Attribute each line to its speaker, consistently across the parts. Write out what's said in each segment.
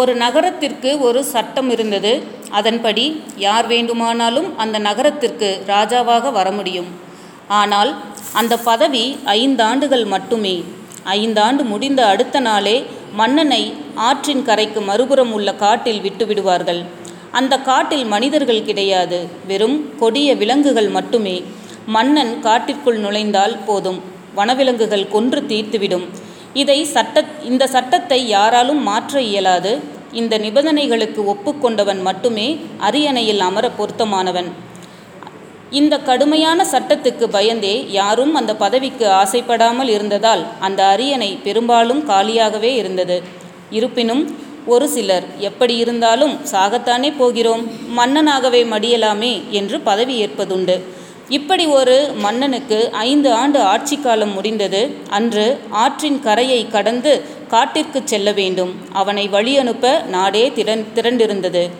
Speaker 1: ஒரு நகரத்திற்கு ஒரு சட்டம் இருந்தது. அதன்படி யார் வேண்டுமானாலும் அந்த நகரத்திற்கு ராஜாவாக வர முடியும். ஆனால் அந்த பதவி ஐந்தாண்டுகள் மட்டுமே. ஐந்தாண்டு முடிந்த அடுத்த நாளே மன்னனை ஆற்றின் கரைக்கு மறுபுறம் உள்ள காட்டில் விட்டுவிடுவார்கள் அந்த காட்டில் மனிதர்கள் கிடையாது. வெறும் கொடிய விலங்குகள் மட்டுமே. மன்னன் காட்டிற்குள் நுழைந்தால் போதும். வனவிலங்குகள் கொன்று தீர்த்துவிடும். இதை சட்ட இந்த சட்டத்தை யாராலும் மாற்ற இயலாது. இந்த நிபந்தனைகளுக்கு ஒப்புக்கொண்டவன் மட்டுமே அரியணையில் அமர பொருத்தமானவன். இந்த கடுமையான சட்டத்துக்கு பயந்தே யாரும் அந்த பதவிக்கு ஆசைப்படாமல் இருந்ததால் அந்த அரியணை பெரும்பாலும் காலியாகவே இருந்தது. இருப்பினும் ஒரு சிலர் எப்படி இருந்தாலும் சாகத்தானே போகிறோம் மன்னனாகவே மடியலாமே என்று பதவி ஏற்பதுண்டு. இப்படி ஒரு மன்னனுக்கு ஐந்து ஆண்டு ஆட்சி காலம் முடிந்தது. அன்று ஆற்றின் கரையை கடந்து காட்டிற்கு செல்ல வேண்டும். அவனை வழியனுப்ப நாடே திரன் திரண்டிருந்தது.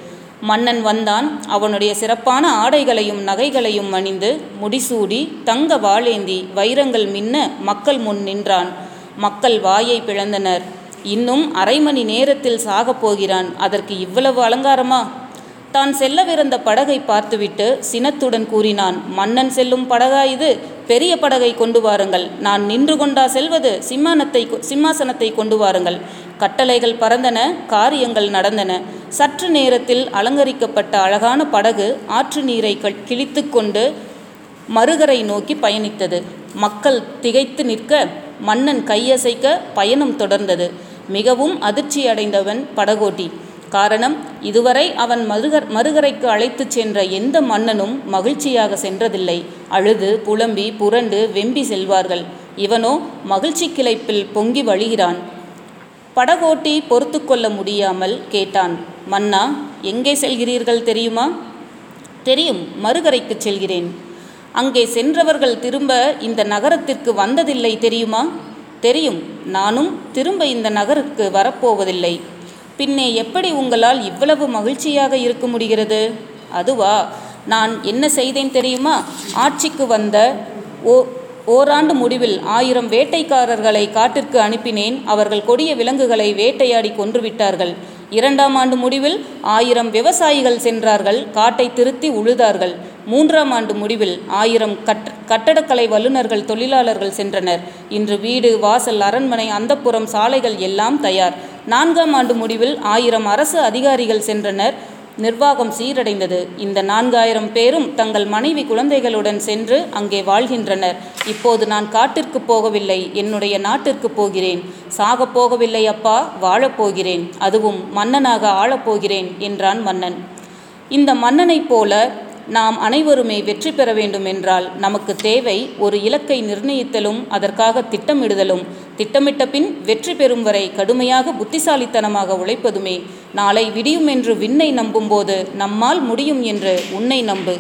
Speaker 1: மன்னன் வந்தான். அவனுடைய சிறப்பான ஆடைகளையும் நகைகளையும் அணிந்து முடிசூடி தங்க வாளேந்தி வைரங்கள் மின்ன மக்கள் முன் நின்றான். மக்கள் வாயை பிளந்தனர். இன்னும் அரை மணி நேரத்தில் சாகப் போகிறான். அதற்கு இவ்வளவு அலங்காரமா? தான் செல்லவிருந்த படகை பார்த்துவிட்டு சினத்துடன் கூறினான் மன்னன் செல்லும் படகா இது? பெரிய படகை கொண்டு வாருங்கள். நான் நின்று கொண்டா செல்வது சிம்மானத்தை சிம்மாசனத்தை கொண்டு வாருங்கள். கட்டளைகள் பறந்தன காரியங்கள் நடந்தன. சற்று நேரத்தில் அலங்கரிக்கப்பட்ட அழகான படகு ஆற்று நீரை கிழித்து கொண்டு மறுகரை நோக்கி பயணித்தது. மக்கள் திகைத்து நிற்க மன்னன் கையசைக்க பயணம் தொடர்ந்தது. மிகவும் அதிர்ச்சி அடைந்தவன் படகோட்டி. காரணம் இதுவரை அவன் மறுகர் மறுகரைக்கு அழைத்துச் சென்ற எந்த மன்னனும் மகிழ்ச்சியாக சென்றதில்லை. அழுது புலம்பி புரண்டு வெம்பி செல்வார்கள். இவனோ மகிழ்ச்சி கிளைப்பில் பொங்கி வழிகிறான். படகோட்டி பொறுத்து கொள்ள முடியாமல் கேட்டான். மன்னா எங்கே செல்கிறீர்கள் தெரியுமா? தெரியும் மறுகரைக்கு செல்கிறேன். அங்கே சென்றவர்கள் திரும்ப இந்த நகரத்திற்கு வந்ததில்லை தெரியுமா? தெரியும் நானும் திரும்ப இந்த நகருக்கு வரப்போவதில்லை. பின்னே எப்படி உங்களால் இவ்வளவு மகிழ்ச்சியாக இருக்க முடிகிறது? அதுவா நான் என்ன செய்தேன் தெரியுமா? ஆட்சிக்கு வந்த ஓ ஓராண்டு முடிவில் ஆயிரம் வேட்டைக்காரர்களை காட்டிற்கு அனுப்பினேன். அவர்கள் கொடிய விலங்குகளை வேட்டையாடி கொன்றுவிட்டார்கள். இரண்டாம் ஆண்டு முடிவில் ஆயிரம் விவசாயிகள் சென்றார்கள். காட்டை திருத்தி உழுதார்கள். மூன்றாம் ஆண்டு முடிவில் ஆயிரம் கட் கட்டடக்கலை வல்லுநர்கள் தொழிலாளர்கள் சென்றனர். இன்று வீடு வாசல் அரண்மனை அந்தப்புறம் சாலைகள் எல்லாம் தயார். நான்காம் ஆண்டு முடிவில் ஆயிரம் அரசு அதிகாரிகள் சென்றனர். நிர்வாகம் சீரடைந்தது. இந்த நான்காயிரம் பேரும் தங்கள் மனைவி குழந்தைகளுடன் சென்று அங்கே வாழ்கின்றனர். இப்போது நான் காட்டிற்கு போகவில்லை. என்னுடைய நாட்டிற்கு போகிறேன். சாகப் போகவில்லை அப்பா வாழப்போகிறேன் அதுவும் மன்னனாக ஆளப்போகிறேன் என்றான் மன்னன். இந்த மன்னனைப் போல நாம் அனைவருமே வெற்றி பெற வேண்டும் என்றால் நமக்கு தேவை ஒரு இலக்கை நிர்ணயித்தலும் அதற்காக திட்டமிடுதலும். திட்டமிட்ட பின் வெற்றி பெறும் வரை கடுமையாக புத்திசாலித்தனமாக உழைப்பதுமே. நாளை விடியும் என்று விண்ணை நம்பும்போது நம்மால் முடியும் என்று உன்னை நம்பு.